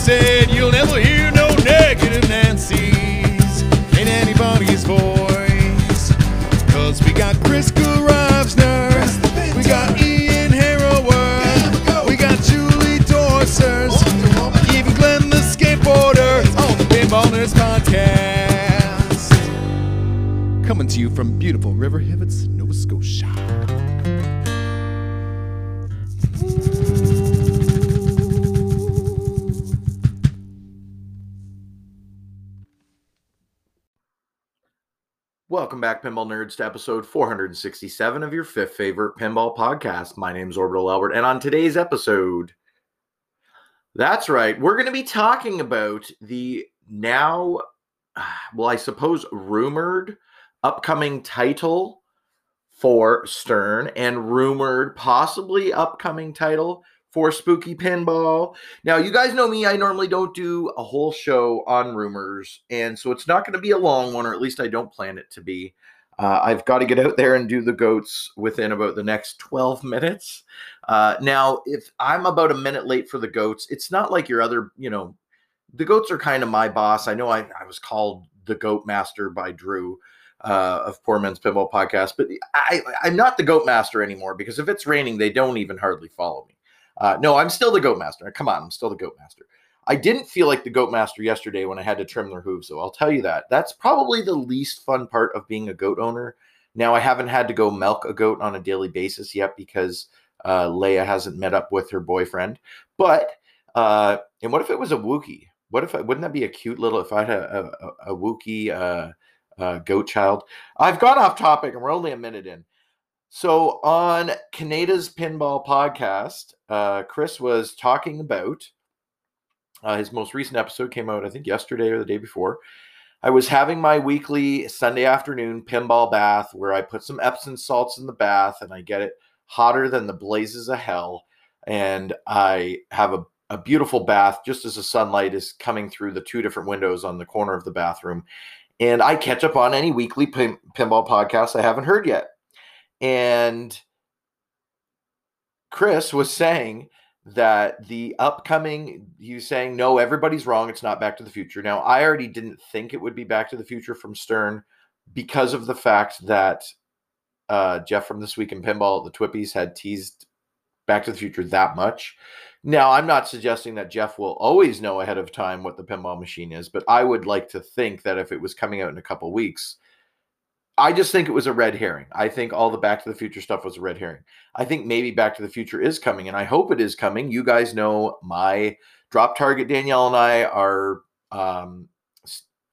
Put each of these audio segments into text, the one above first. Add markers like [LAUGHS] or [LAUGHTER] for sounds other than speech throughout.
said you'll never hear no negative Nancy's in anybody's voice. Cause we got Chris Reisner, we got Ian Harrower, we got Julie Dorsers, even Glenn the skateboarder on the Pinballers podcast. Coming to you from beautiful River Hivets, Welcome back, Pinball Nerds, to episode 467 of your fifth favorite pinball podcast. My name is Orbital Albert, and on today's episode, that's right, we're going to be talking about the now, [SIGHS] well, I suppose, rumored upcoming title for Stern and rumored possibly upcoming title for Spooky Pinball. Now, you guys know me, I normally don't do a whole show on rumors, and so it's not going to be a long one, or at least I don't plan it to be. Uh, I've got to get out there and do the goats within about the next 12 minutes. Uh, now, if I'm about a minute late for the goats, it's not like your other, you know, the goats are kind of my boss. I know I, I was called the goat master by Drew uh, of Poor Men's Pinball Podcast, but I, I'm not the goat master anymore because if it's raining, they don't even hardly follow me. Uh, no, I'm still the goat master. Come on, I'm still the goat master. I didn't feel like the goat master yesterday when I had to trim their hooves, so I'll tell you that. That's probably the least fun part of being a goat owner. Now, I haven't had to go milk a goat on a daily basis yet because uh, Leia hasn't met up with her boyfriend. But, uh, and what if it was a Wookie? What if, wouldn't that be a cute little, if I had a, a, a Wookie uh, uh, goat child? I've gone off topic and we're only a minute in. So on Kaneda's Pinball podcast, uh, Chris was talking about uh, his most recent episode came out, I think, yesterday or the day before. I was having my weekly Sunday afternoon pinball bath where I put some Epsom salts in the bath and I get it hotter than the blazes of hell. And I have a, a beautiful bath just as the sunlight is coming through the two different windows on the corner of the bathroom. And I catch up on any weekly pin, pinball podcast I haven't heard yet. And Chris was saying that the upcoming, he was saying, no, everybody's wrong. It's not Back to the Future. Now, I already didn't think it would be Back to the Future from Stern because of the fact that uh, Jeff from This Week in Pinball, the Twippies, had teased Back to the Future that much. Now, I'm not suggesting that Jeff will always know ahead of time what the pinball machine is, but I would like to think that if it was coming out in a couple weeks, I just think it was a red herring. I think all the Back to the Future stuff was a red herring. I think maybe Back to the Future is coming, and I hope it is coming. You guys know my drop target. Danielle and I are. Um,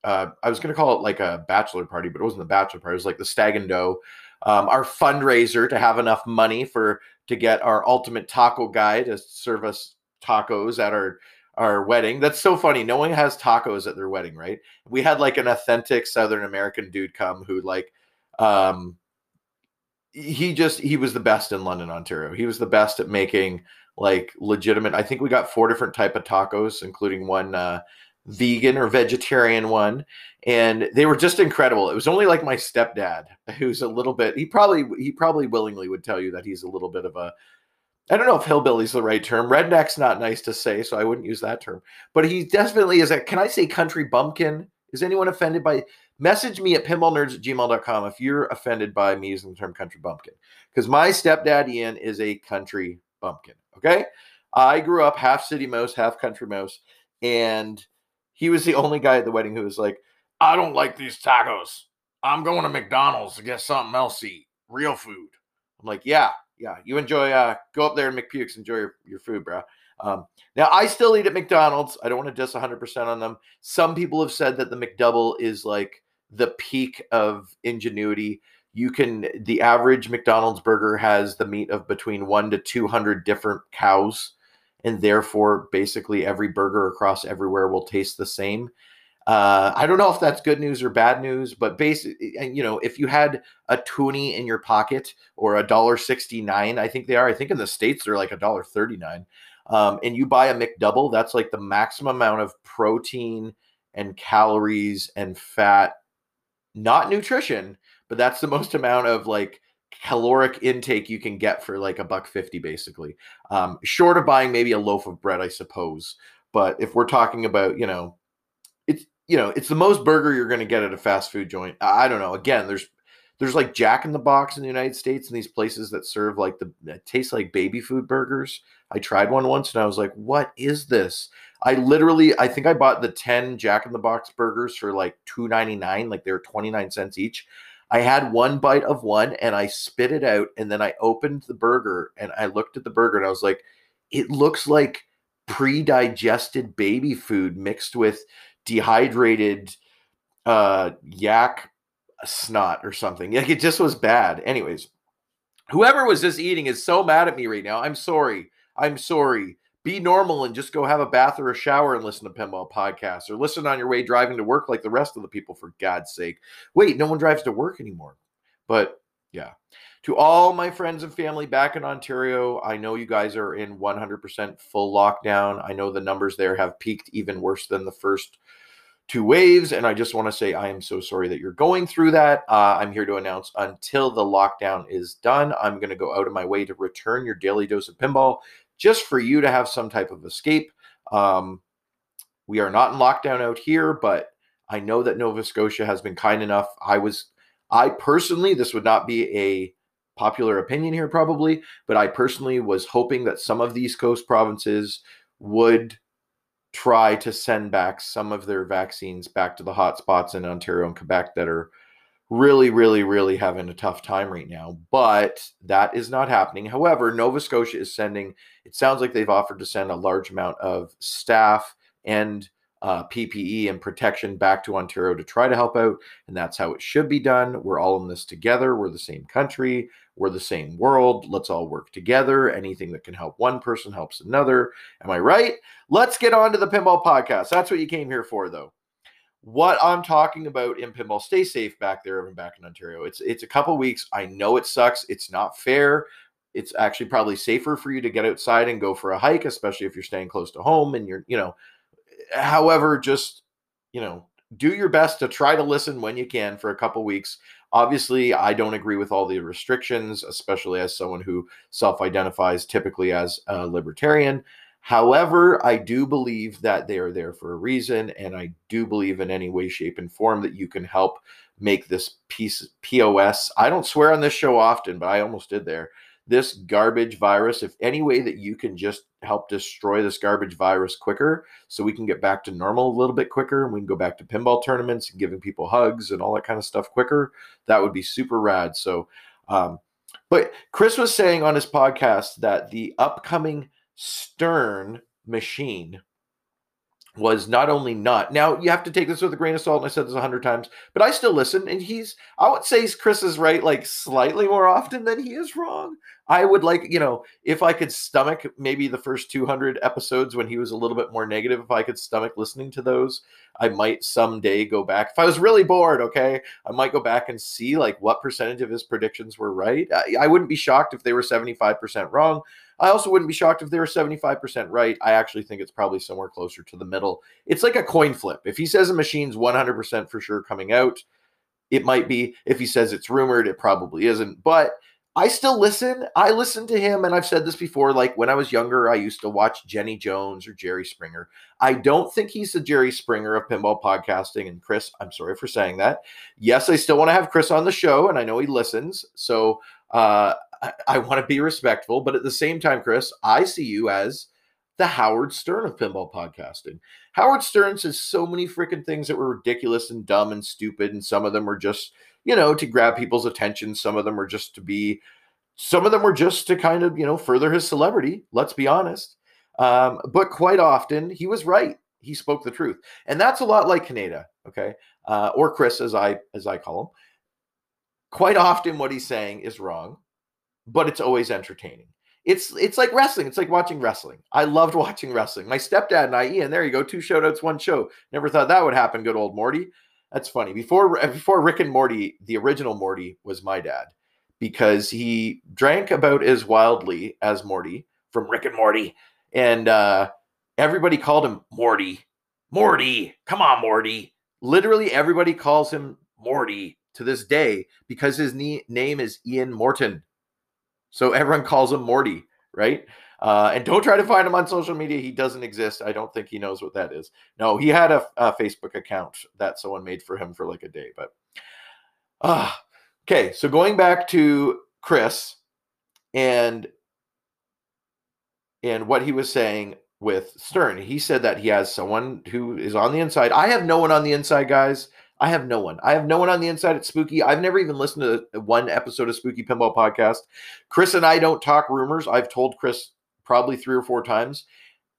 uh, I was going to call it like a bachelor party, but it wasn't the bachelor party. It was like the Stag and Doe, um, our fundraiser to have enough money for to get our ultimate taco guy to serve us tacos at our our wedding. That's so funny. No one has tacos at their wedding, right? We had like an authentic Southern American dude come who like um he just he was the best in London, Ontario. He was the best at making like legitimate. I think we got four different type of tacos, including one uh vegan or vegetarian one and they were just incredible it was only like my stepdad who's a little bit he probably he probably willingly would tell you that he's a little bit of a I don't know if hillbilly's the right term. Redneck's not nice to say, so I wouldn't use that term. But he definitely is a, can I say country bumpkin? Is anyone offended by, message me at pinballnerds at gmail.com if you're offended by me using the term country bumpkin. Because my stepdad Ian is a country bumpkin, okay? I grew up half city mouse, half country mouse, and he was the only guy at the wedding who was like, I don't like these tacos. I'm going to McDonald's to get something else to eat, real food. I'm like, yeah, yeah, you enjoy. Uh, go up there and McPukes. Enjoy your, your food, bro. Um, now I still eat at McDonald's. I don't want to diss 100 percent on them. Some people have said that the McDouble is like the peak of ingenuity. You can the average McDonald's burger has the meat of between one to 200 different cows, and therefore basically every burger across everywhere will taste the same. Uh, I don't know if that's good news or bad news, but basically, you know, if you had a toonie in your pocket or a dollar sixty nine, I think they are. I think in the states they're like a dollar thirty nine, um, and you buy a McDouble, that's like the maximum amount of protein and calories and fat, not nutrition, but that's the most amount of like caloric intake you can get for like a buck fifty, basically. Um, short of buying maybe a loaf of bread, I suppose. But if we're talking about, you know, it's you know, it's the most burger you're going to get at a fast food joint. I don't know. Again, there's there's like Jack in the Box in the United States and these places that serve like the that taste like baby food burgers. I tried one once and I was like, what is this? I literally, I think I bought the 10 Jack in the Box burgers for like $2.99, like they were 29 cents each. I had one bite of one and I spit it out and then I opened the burger and I looked at the burger and I was like, it looks like pre-digested baby food mixed with dehydrated uh yak snot or something. Like it just was bad. Anyways, whoever was just eating is so mad at me right now. I'm sorry. I'm sorry. Be normal and just go have a bath or a shower and listen to Pinball Podcasts or listen on your way driving to work like the rest of the people, for God's sake. Wait, no one drives to work anymore. But yeah. To all my friends and family back in Ontario, I know you guys are in 100% full lockdown. I know the numbers there have peaked even worse than the first two waves. And I just want to say I am so sorry that you're going through that. Uh, I'm here to announce until the lockdown is done, I'm going to go out of my way to return your daily dose of pinball just for you to have some type of escape. Um, we are not in lockdown out here, but I know that Nova Scotia has been kind enough. I was, I personally, this would not be a popular opinion here probably, but I personally was hoping that some of the East Coast provinces would try to send back some of their vaccines back to the hotspots in Ontario and Quebec that are really, really, really having a tough time right now. But that is not happening. However, Nova Scotia is sending, it sounds like they've offered to send a large amount of staff and uh, PPE and protection back to Ontario to try to help out. And that's how it should be done. We're all in this together. We're the same country. We're the same world. Let's all work together. Anything that can help one person helps another. Am I right? Let's get on to the Pinball Podcast. That's what you came here for, though what I'm talking about in pinball. Stay safe back there, even back in Ontario. It's it's a couple weeks. I know it sucks. It's not fair. It's actually probably safer for you to get outside and go for a hike, especially if you're staying close to home and you're, you know. However, just you know, do your best to try to listen when you can for a couple weeks. Obviously, I don't agree with all the restrictions, especially as someone who self-identifies typically as a libertarian. However, I do believe that they are there for a reason, and I do believe in any way, shape, and form that you can help make this piece POS. I don't swear on this show often, but I almost did there. This garbage virus, if any way that you can just help destroy this garbage virus quicker so we can get back to normal a little bit quicker and we can go back to pinball tournaments and giving people hugs and all that kind of stuff quicker, that would be super rad. So, um, but Chris was saying on his podcast that the upcoming Stern machine was not only not now you have to take this with a grain of salt and i said this a hundred times but i still listen and he's i would say chris is right like slightly more often than he is wrong i would like you know if i could stomach maybe the first 200 episodes when he was a little bit more negative if i could stomach listening to those i might someday go back if i was really bored okay i might go back and see like what percentage of his predictions were right i, I wouldn't be shocked if they were 75% wrong I also wouldn't be shocked if they were 75% right. I actually think it's probably somewhere closer to the middle. It's like a coin flip. If he says a machine's 100% for sure coming out, it might be. If he says it's rumored, it probably isn't. But I still listen. I listen to him, and I've said this before. Like when I was younger, I used to watch Jenny Jones or Jerry Springer. I don't think he's the Jerry Springer of pinball podcasting. And Chris, I'm sorry for saying that. Yes, I still want to have Chris on the show, and I know he listens. So uh, I, I want to be respectful, but at the same time, Chris, I see you as the Howard Stern of pinball podcasting. Howard Stern says so many freaking things that were ridiculous and dumb and stupid, and some of them were just, you know, to grab people's attention. Some of them were just to be, some of them were just to kind of, you know, further his celebrity. Let's be honest. Um, but quite often, he was right. He spoke the truth, and that's a lot like Kaneda, okay, uh, or Chris, as I as I call him. Quite often, what he's saying is wrong but it's always entertaining. It's it's like wrestling. It's like watching wrestling. I loved [LAUGHS] watching wrestling. My stepdad and I, Ian, there you go, two shoutouts, one show. Never thought that would happen. Good old Morty. That's funny. Before before Rick and Morty, the original Morty was my dad because he drank about as wildly as Morty from Rick and Morty, and uh, everybody called him Morty. Morty, come on, Morty. Literally, everybody calls him Morty to this day because his name is Ian Morton. So everyone calls him Morty, right? Uh, and don't try to find him on social media. He doesn't exist. I don't think he knows what that is. No, he had a, a Facebook account that someone made for him for like a day. But uh, Okay, so going back to Chris and and what he was saying with Stern, he said that he has someone who is on the inside. I have no one on the inside, guys. I have no one. I have no one on the inside at Spooky. I've never even listened to one episode of Spooky Pinball Podcast. Chris and I don't talk rumors. I've told Chris probably three or four times.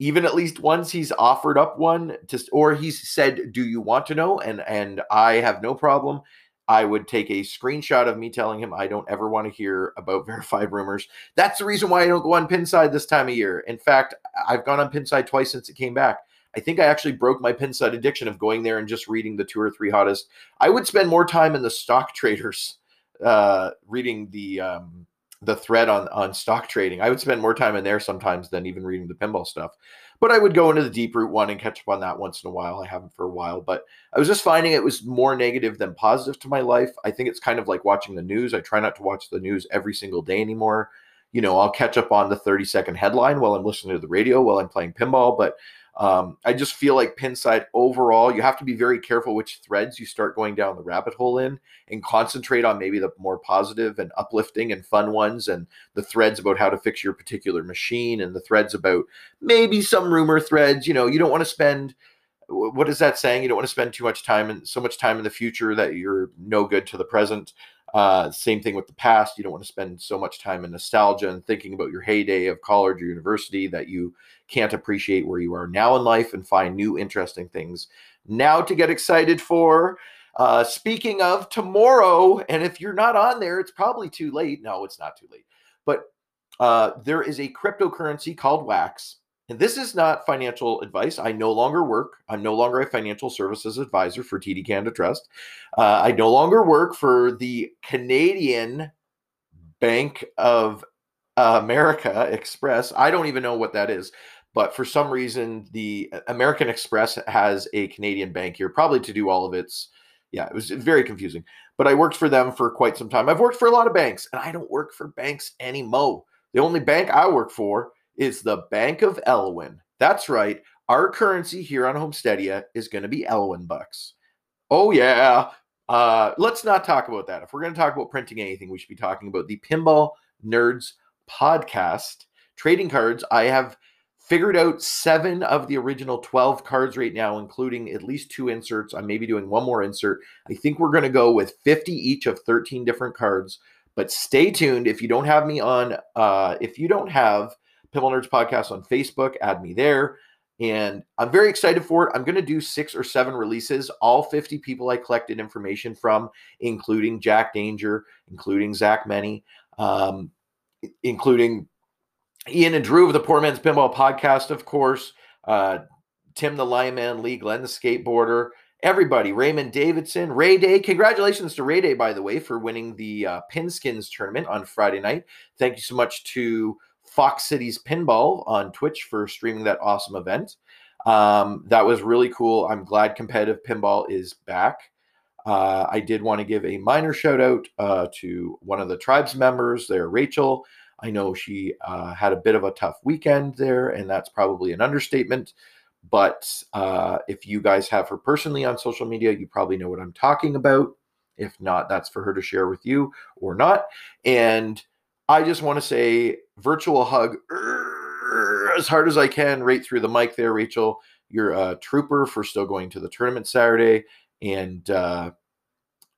Even at least once he's offered up one to, or he's said, "Do you want to know?" and and I have no problem. I would take a screenshot of me telling him I don't ever want to hear about [LAUGHS] verified rumors. That's the reason why I don't go on Pinside this time of year. In fact, I've gone on Pinside twice since it came back. I think I actually broke my Pinside addiction of going there and just reading the two or three hottest. I would spend more time in the stock traders, uh, reading the um, the thread on on stock trading. I would spend more time in there sometimes than even reading the pinball stuff. But I would go into the Deeproot one and catch up on that once in a while. I haven't for a while, but I was just finding it was more negative than positive to my life. I think it's kind of like watching the news. I try not to watch the news every single day anymore. You know, I'll catch up on the 30 second headline while I'm listening to the radio while I'm playing pinball, but um, I just feel like Pinside overall, you have to be very careful which threads you start going down the rabbit hole in and concentrate on maybe the more positive and uplifting and fun ones and the threads about how to fix your particular machine and the threads about maybe some rumor threads. You know, you don't want to spend what is that saying? You don't want to spend too much time and so much time in the future that you're no good to the present. Uh, same thing with the past. You don't want to spend so much time in nostalgia and thinking about your heyday of college or university that you can't appreciate where you are now in life and find new interesting things now to get excited for. Uh, speaking of tomorrow, and if you're not on there, it's probably too late. No, it's not too late. But uh, there is a cryptocurrency called Wax and this is not financial advice. I no longer work. I'm no longer a financial services advisor for TD Canada Trust. Uh, I no longer work for the Canadian Bank of America Express. I don't even know what that is. But for some reason, the American Express has a Canadian bank here, probably to do all of its. Yeah, it was very confusing. But I worked for them for quite some time. I've worked for a lot of banks, and I don't work for banks anymore. The only bank I work for is the Bank of Elwyn. That's right. Our currency here on Homesteadia is going to be Elwyn bucks. Oh, yeah. Uh, let's not talk about that. If we're going to talk about printing anything, we should be talking about the Pinball Nerds podcast. Trading cards, I have figured out seven of the original 12 cards right now, including at least two inserts. I may be doing one more insert. I think we're going to go with 50 each of 13 different cards. But stay tuned. If you don't have me on, uh, if you don't have Pinball Nerds Podcast on Facebook. Add me there. And I'm very excited for it. I'm going to do six or seven releases, all 50 people I collected information from, including Jack Danger, including Zach Meny, um, including Ian and Drew of the Poor Man's Pinball Podcast, of course, uh, Tim the Lion Man Lee, Glenn the Skateboarder, everybody, Raymond Davidson, Ray Day. Congratulations to Ray Day, by the way, for winning the uh, Pinskins tournament on Friday night. Thank you so much to Fox Cities Pinball on Twitch for streaming that awesome event. Um, that was really cool. I'm glad competitive pinball is back. Uh, I did want to give a minor shout out uh, to one of the tribes members there, Rachel. I know she uh, had a bit of a tough weekend there, and that's probably an understatement. But uh, if you guys have her personally on social media, you probably know what I'm talking about. If not, that's for her to share with you or not. And I just want to say virtual hug as hard as I can right through the mic there, Rachel. You're a trooper for still going to the tournament Saturday. And uh,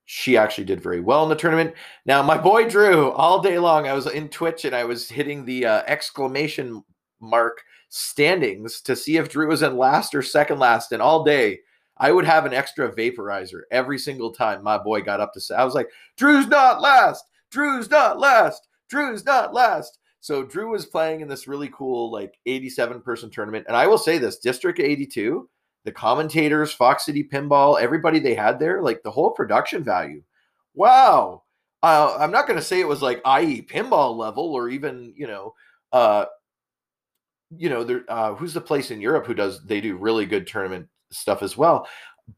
she actually did very well in the tournament. Now, my boy Drew, all day long, I was in Twitch and I was hitting the uh, exclamation mark standings to see if Drew was in last or second last. And all day, I would have an extra vaporizer every single time my boy got up to say, I was like, Drew's not last. Drew's not last. Drew's not last. So Drew was playing in this really cool like 87 person tournament. And I will say this District 82, the commentators, Fox City Pinball, everybody they had there, like the whole production value. Wow. Uh, I'm not going to say it was like IE pinball level or even, you know, uh, you know, there, uh, who's the place in Europe who does, they do really good tournament stuff as well.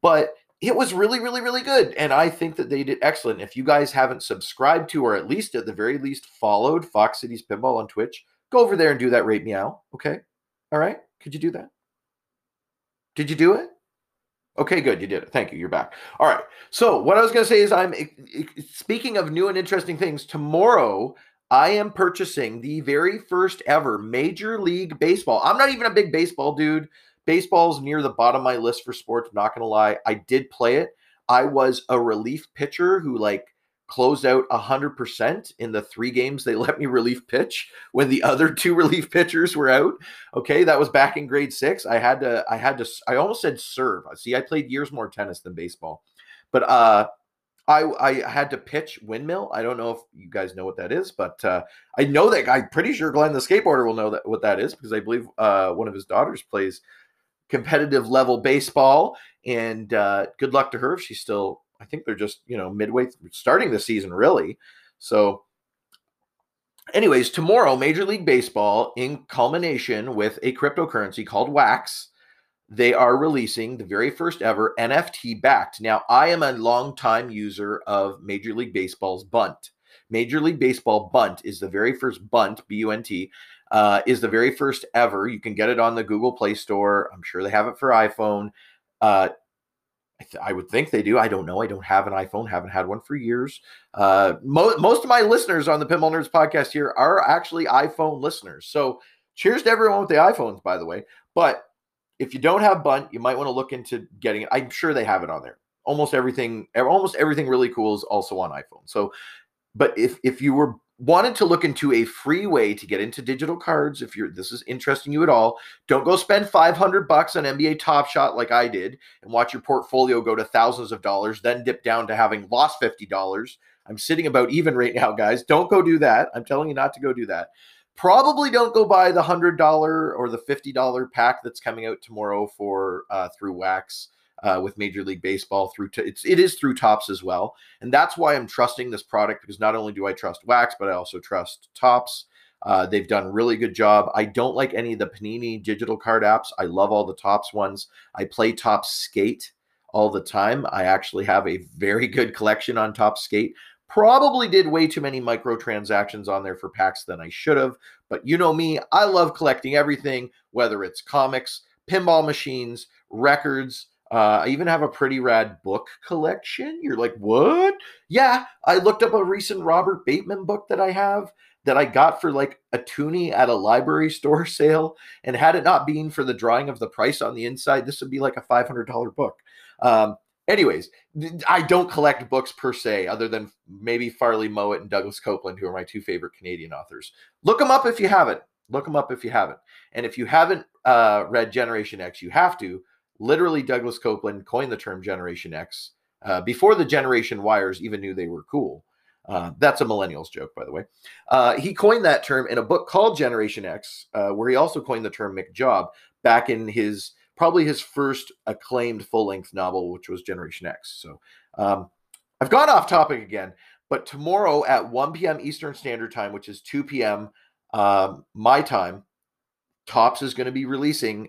But it was really, really, really good. And I think that they did excellent. If you guys haven't subscribed to, or at least at the very least followed Fox Cities Pinball on Twitch, go over there and do that rate meow. Okay. All right. Could you do that? Did you do it? Okay, good. You did it. Thank you. You're back. All right. So, what I was going to say is, I'm eh, eh, speaking of new and interesting things. Tomorrow, I am purchasing the very first ever Major League Baseball. I'm not even a big baseball dude. Baseball's near the bottom of my list for sports. I'm not going to lie. I did play it. I was a relief pitcher who, like, closed out 100% in the three games they [LAUGHS] let me relief pitch when the other two [LAUGHS] relief pitchers were out okay that was back in grade 6 i had to i had to i almost said serve see i played years more tennis than baseball but uh I, I had to pitch windmill. I don't know if you guys know what that is, but uh, I know that I'm pretty sure Glenn the skateboarder will know that what that is because I believe uh, one of his daughters plays competitive level baseball. And uh, good luck to her if she's still I think they're just, you know, midway starting the season, really. So, anyways, tomorrow, Major League Baseball, in culmination with a cryptocurrency called Wax, they are releasing the very first ever NFT backed. Now, I am a longtime user of Major League Baseball's Bunt. Major League Baseball Bunt is the very first Bunt, B U N T, uh, is the very first ever. You can get it on the Google Play Store. I'm sure they have it for iPhone. Uh, I, th- I, would think they do. I don't know. I don't have an iPhone. Haven't had one for years. Uh, mo- most of my listeners on the Pinball Nerds podcast here are actually iPhone listeners. So cheers to everyone with the iPhones, by the way. But if you don't have Bunt, you might want to look into getting it. I'm sure they have it on there. Almost everything, almost everything really cool is also on iPhone. So, but if if you were wanted to look into a free way to get into digital cards if you're this is interesting you at all. Don't go spend 500 bucks on nba top shot like i did and watch your portfolio go to thousands of dollars then dip down to having lost $50 i'm sitting about even right now guys. Don't go do that. I'm telling you not to go do that. Probably don't go buy the $100 or the $50 pack that's coming out tomorrow for uh, through wax uh, with Major League Baseball through it's it is through Topps as well, and that's why I'm trusting this product because not only do I trust Wax, but I also trust Topps. Uh, they've done really good job. I don't like any of the Panini digital card apps. I love all the Topps ones. I play Topps Skate all the time. I actually have a very good collection on Topps Skate. Probably did way too many microtransactions on there for packs than I should have. But you know me, I love collecting everything, whether it's comics, pinball machines, records, uh, I even have a pretty rad book collection. You're like, what? Yeah, I looked up a recent Robert Bateman book that I have that I got for like a toonie at a library [LAUGHS] store sale. And had it not been for the drawing of the price on the inside, this would be like a $500 book. Um, anyways, I don't collect books per se, other than maybe Farley Mowat and Douglas Coupland, who are my two favorite Canadian authors. Look them up if you haven't. Look them up if you haven't. And if you haven't uh, read Generation X, you have to literally Douglas Coupland coined the term Generation X uh, before the Generation Wires even knew they were cool. Uh, that's a millennials joke, by the way. Uh, he coined that term in a book called Generation X, uh, where he also coined the term McJob back in his probably his first acclaimed full length novel, which was Generation X. So um, I've gone off topic again, but tomorrow at 1 p.m. Eastern Standard Time, which is 2 p.m. Um, my time, Topps is going to be releasing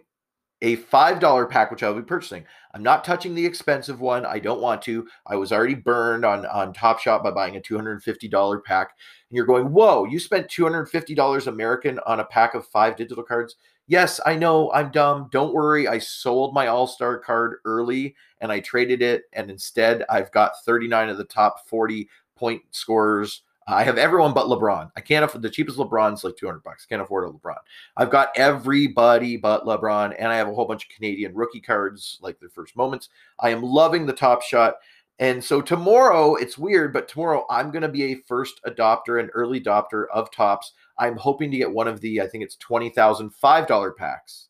a $5 pack, which I'll be purchasing. I'm not touching the expensive one. I don't want to. I was already burned on, on Top Shot by buying a $250 pack. And you're going, whoa, you spent $250 American on a pack of five digital cards? Yes, I know I'm dumb. Don't worry. I sold my All Star card early and I traded it. And instead, I've got 39 of the top 40 point scorers I have everyone but LeBron. I can't afford the cheapest LeBron's like 200 bucks. Can't afford a LeBron. I've got everybody but LeBron, and I have a whole bunch of Canadian rookie cards, like their first moments. I am loving the top shot. And so tomorrow, it's weird, but tomorrow I'm going to be a first adopter and early adopter of Topps. I'm hoping to get one of the, I think it's $20,000 $5 packs.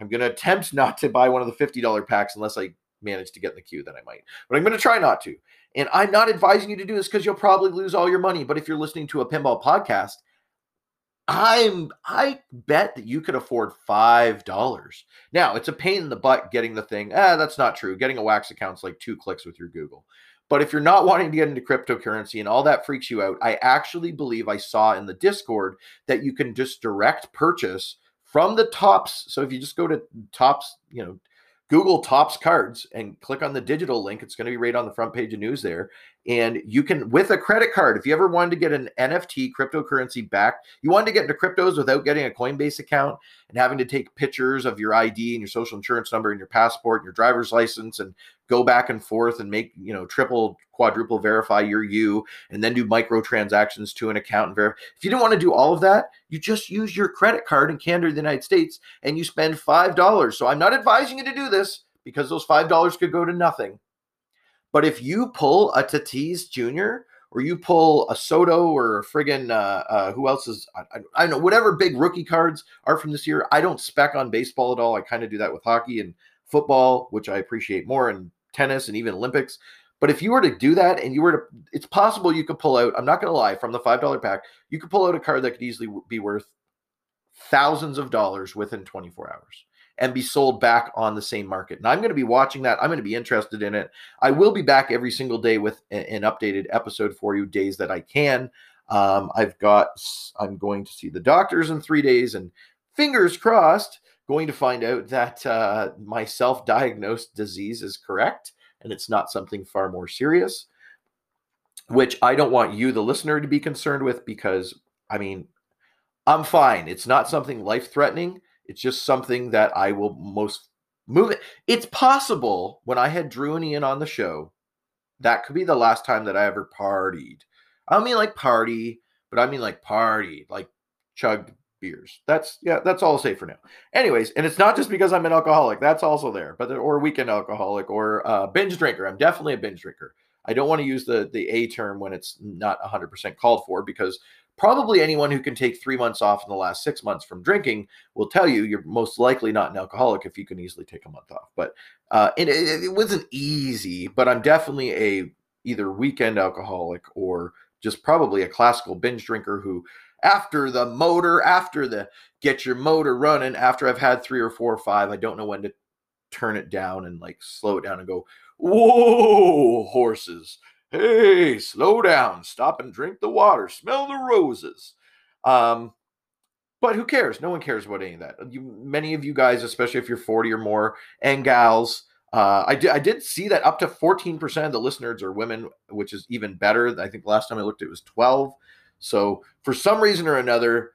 I'm going to attempt [LAUGHS] not to buy one of the $50 packs unless I manage to get in the queue, then I might. But I'm going to try not to. And I'm not advising you to do this because you'll probably lose all your money. But if you're listening to a pinball podcast, I'm I bet that you could afford five dollars. Now it's a pain in the butt getting the thing. Ah, that's not true. Getting a wax account's like two clicks with your Google. But if you're not wanting to get into cryptocurrency and all that freaks you out, I actually believe I saw in the Discord that you can just direct purchase from the Topps. So if you just go to Topps, you know, Google Topps cards and click on the digital link. It's going to be right on the front page of news there. And you can, with a credit card, if you ever wanted to get an NFT cryptocurrency back, you wanted to get into cryptos without getting a Coinbase account and having to take pictures of your ID and your social insurance number and your passport and your driver's license and go back and forth and make, you know, triple, quadruple verify your you and then do micro transactions to an account and verify. If you didn't want to do all of that, you just use your credit card in Canada, the United States, and you spend $5. So I'm not advising you to do this because those $5 could go to nothing but if you pull a Tatis Jr. or you pull a Soto or a friggin' uh, uh, who else is I, I, don't know whatever big rookie cards are from this year. I don't spec on baseball at all. I kind of do that with hockey and football, which I appreciate more, and tennis and even Olympics. But if you were to do that and you were to, it's possible you could pull out. I'm not going to lie, from the five dollar pack, you could pull out a card that could easily be worth thousands of dollars within 24 hours and be sold back on the same market. And I'm going to be watching that. I'm going to be interested in it. I will be back every single day with an updated episode for you, days that I can. Um, I've got, I'm going to see the doctors in three days, and fingers crossed, going to find out that uh, my self diagnosed disease is correct and it's not something far more serious, which I don't want you, the listener, to be concerned with because, I mean, I'm fine. It's not something life threatening it's just something that I will most move it. It's possible when I had Drew and Ian on the show, that could be the last time that I ever partied. I don't mean like party, but I mean like party, like chugged beers. That's yeah, that's all I'll say for now. Anyways, and it's not just because I'm an alcoholic. That's also there, but or weekend alcoholic or uh, binge drinker. I'm definitely a binge drinker. I don't want to use the the A term when it's not 100% called for because probably anyone who can take three months off in the last six months from drinking will tell you you're most likely not an alcoholic if you can easily take a month off. But uh, it, it, it wasn't easy, but I'm definitely a either weekend alcoholic or just probably a classical binge drinker who after the motor after the get your motor running after i've had three or four or five i don't know when to turn it down and like slow it down and go whoa horses hey, slow down, stop and drink the water, smell the roses. Um, but who cares? No one cares about any of that. You, many of you guys, especially if you're 40 or more, and gals, uh, I did I did see that up to 14% of the listeners are women, which is even better. I think last time I looked, it was 12. So for some reason or another,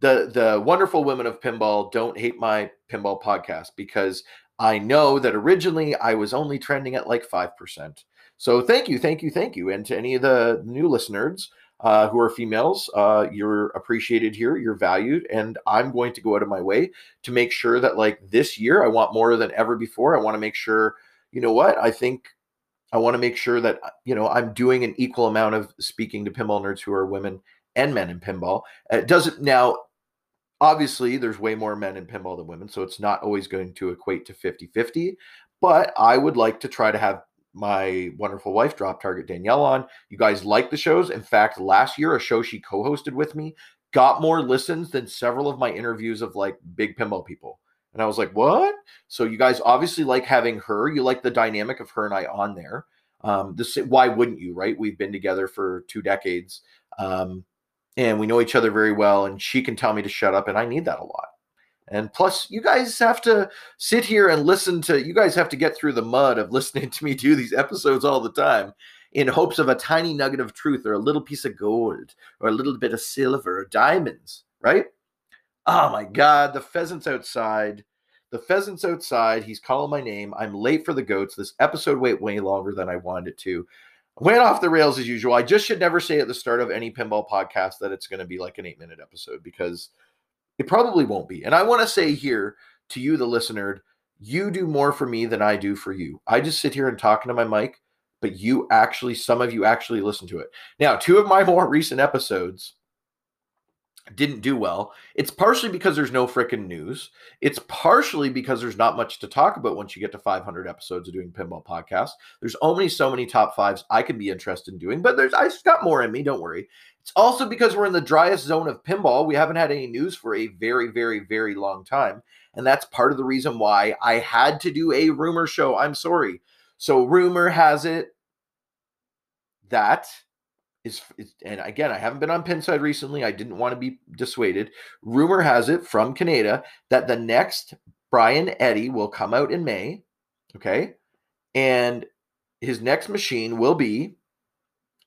the the wonderful women of pinball don't hate my pinball podcast because I know that originally I was only trending at like 5%. So thank you, thank you, thank you. And to any of the new listeners uh, who are females, uh, you're appreciated here, you're valued. And I'm going to go out of my way to make sure that, like this year, I want more than ever before. I want to make sure, you know what? I think I want to make sure that, uh, you know, I'm doing an equal amount of speaking to pinball nerds who are women and men in pinball. It doesn't now, obviously, there's way more men in pinball than women. So it's not always going to equate to 50 50. But I would like to try to have my wonderful wife, Drop Target Danielle, on. You guys like the shows. In fact, last year, a show she co hosted with me got more listens than several of my interviews of like big pinball people. And I was like, what? So you guys obviously like having her. You like the dynamic of her and I on there. Um, this why wouldn't you, right? We've been together for two decades. Um, and we know each other very well, and she can tell me to shut up, and I need that a lot. And plus, you guys have to sit here and listen to, you guys have to get through the mud of [LAUGHS] listening to me do these episodes all the time in hopes of a tiny nugget of truth or a little piece of gold or a little bit of silver or diamonds, right? Oh my God, the pheasant's outside. The pheasant's outside. He's calling my name. I'm late for the goats. This episode went way longer than I wanted it to. Went off the rails as usual. I just should never say at the start of any pinball podcast that it's going to be like an eight minute episode because it probably won't be. And I want to say here to you, the listener, you do more for me than I do for you. I just sit here and talk into my mic, but you actually, some of you actually listen to it. Now, two of my more recent episodes didn't do well. It's partially because there's no freaking news. It's partially because there's not much to talk about once you get to 500 episodes of doing pinball podcast. There's only so many top fives I could be interested in doing, but there's I have got more in me. Don't worry. It's also because we're in the driest zone of pinball. We haven't had any news for a very, very, very long time, and that's part of the reason why I had to do a rumor show. I'm sorry. So rumor has it that is, and again, I haven't been on Pinside recently. I didn't want to be dissuaded. Rumor has it from Canada that the next Brian Eddy will come out in May. Okay. And his next machine will be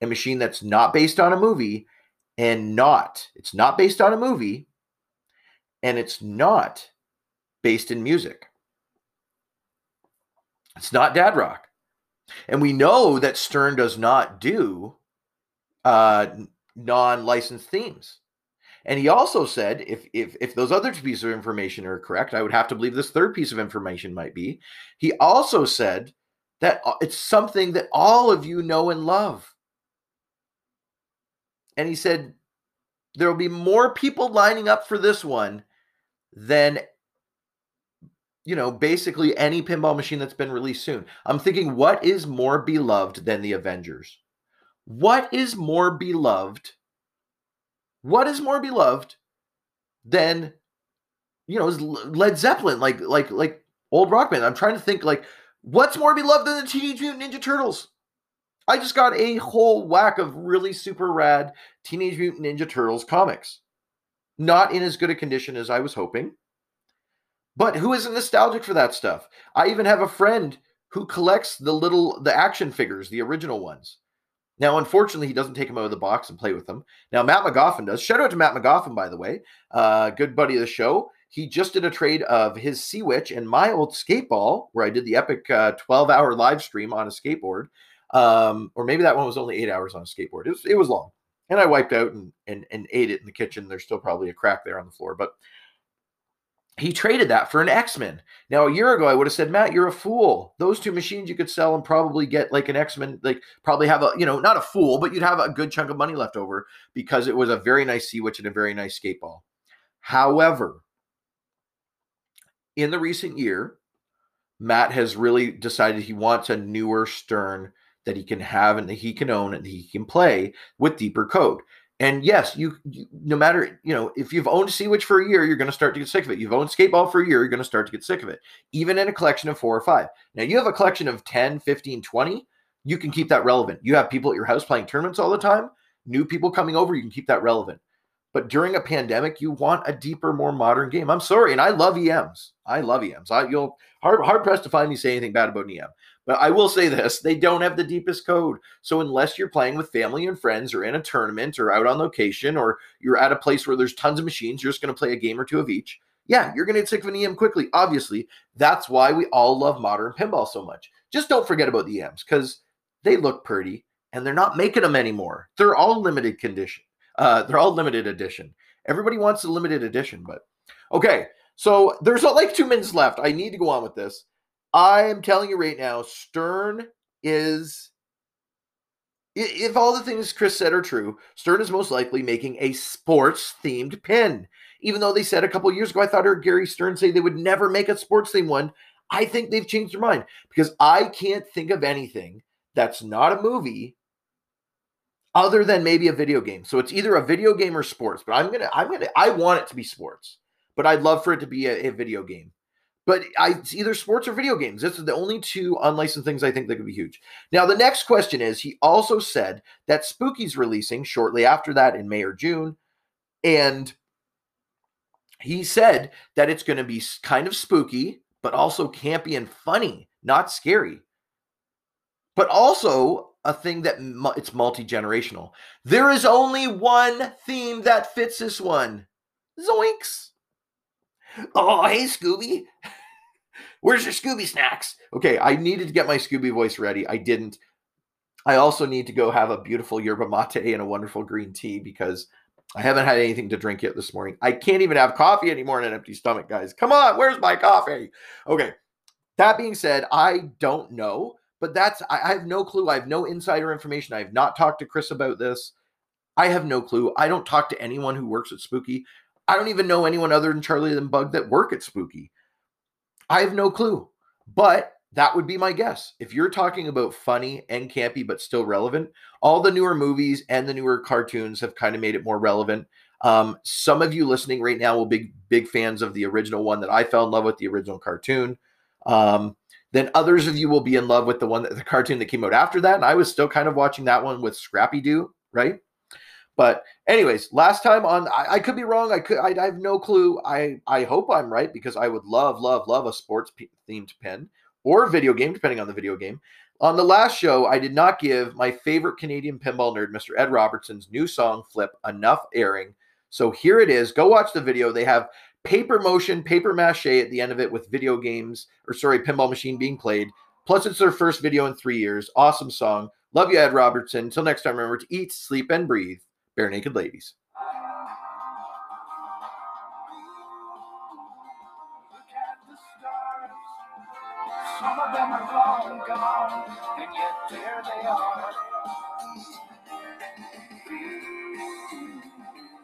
a machine that's not based on a movie and not, it's not based on a movie and it's not based in music. It's not dad rock. And we know that Stern does not do uh, non-licensed themes. And he also said, if if if those other pieces of information are correct, I would have to believe this third piece of information might be. He also said that uh, it's something that all of you know and love. And he said there will be more people lining up for this one than you know, basically any pinball machine that's been released soon. I'm thinking, what is more beloved than the Avengers? What is more beloved? What is more beloved than, you know, Led Zeppelin, like like like old rock band? I'm trying to think, like, what's more beloved than the Teenage Mutant Ninja Turtles? I just got a whole whack of really super rad Teenage Mutant Ninja Turtles comics. Not in as good a condition as I was hoping but who isn't nostalgic for that stuff? I even have a friend who collects the little the action figures, the original ones. Now, unfortunately, he doesn't take them out of the box and play with them. Now, Matt McGoffin does. Shout out to Matt McGoffin, by the way, uh, good buddy of the show. He just did a trade of his Sea Witch and my old skateball, where I did the epic uh, 12 hour live stream on a skateboard. Um, or maybe that one was only eight hours on a skateboard. It was, it was long. And I wiped out and, and, and ate it in the kitchen. There's still probably a crack there on the floor. But he traded that for an X-Men. Now, a year ago, I would have said, Matt, you're a fool. Those two machines you could sell and probably get like an X-Men, like probably have a, you know, not a fool, but you'd have a good chunk of money left over because it was a very nice Sea Witch and a very nice skateball. However, in the recent year, Matt has really decided he wants a newer Stern that he can have and that he can own and he can play with deeper code. And yes, you, you, no matter, you know, if you've owned Sea Witch for a year, you're going to start to get sick of it. You've owned Skateball for a year, you're going to start to get sick of it, even in a collection of four or five. Now, you have a collection of 10, 15, 20, you can keep that relevant. You have people at your house playing tournaments all the time, new people coming over, you can keep that relevant. But during a pandemic, you want a deeper, more modern game. I'm sorry, and I love EMs. I love EMs. I, you'll hard hard pressed to find me say anything bad about an EM. But I will say this they don't have the deepest code. So unless you're playing with family and friends or in a tournament or out on location or you're at a place where there's tons of machines, you're just going to play a game or two of each. Yeah, you're going to get sick of an EM quickly. Obviously, that's why we all love modern pinball so much. Just don't forget about the EMs because they look pretty and they're not making them anymore. They're all limited condition. Uh, they're all limited edition. Everybody wants a limited edition, but okay. So there's like two minutes left. I need to go on with this. I am telling you right now, Stern is if all the things Chris said are true, Stern is most likely making a sports themed pin. Even though they said a couple years ago, I thought I heard Gary Stern say they would never make a sports themed one. I think they've changed their mind because I can't think of anything that's not a movie other than maybe a video game. So it's either a video game or sports. But I'm gonna, I'm gonna, I want it to be sports, but I'd love for it to be a, a video game. But I, it's either sports or video games. This is the only two unlicensed things I think that could be huge. Now, the next question is he also said that Spooky's releasing shortly after that in May or June. And he said that it's going to be kind of spooky, but also campy and funny, not scary. But also a thing that it's multi generational. There is only one theme that fits this one Zoinks. Oh, hey, Scooby. Where's your Scooby snacks? Okay, I needed to get my Scooby voice ready. I didn't. I also need to go have a beautiful yerba mate and a wonderful green tea because I haven't had anything to drink yet this morning. I can't even have coffee anymore in an empty stomach, guys. Come on, where's my coffee? Okay. That being said, I don't know, but that's I have no clue. I have no insider information. I have not talked to Chris about this. I have no clue. I don't talk to anyone who works at Spooky. I don't even know anyone other than Charlie and Bug that work at Spooky. I have no clue, but that would be my guess. If you're talking about funny and campy, but still relevant, all the newer movies and the newer cartoons have kind of made it more relevant. Um, some of you listening right now will be big fans of the original one that I fell in love with, the original cartoon. Um, then others of you will be in love with the one that the cartoon that came out after that. And I was still kind of watching that one with Scrappy Doo, right? But anyways, last time on, I, I could be wrong. I could, I, I, have no clue. I, I hope I'm right because I would love, love, love a sports p- themed pen or video game, depending on the video game. On the last show, I did not give my favorite Canadian pinball nerd, Mr. Ed Robertson's new song, Flip, enough airing. So here it is. Go watch the video. They have paper motion, paper mache at the end of it with video games, or sorry, pinball machine being played. Plus, it's their first video in three years. Awesome song. Love you, Ed Robertson. Until next time, remember to eat, sleep, and breathe. Barenaked Ladies. Look at the stars. Some of them are long gone, and yet there they are.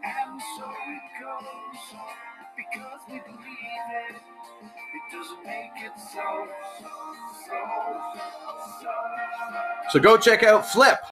And so it goes, because we believe it. It doesn't make it so, so, so. So go check out Flip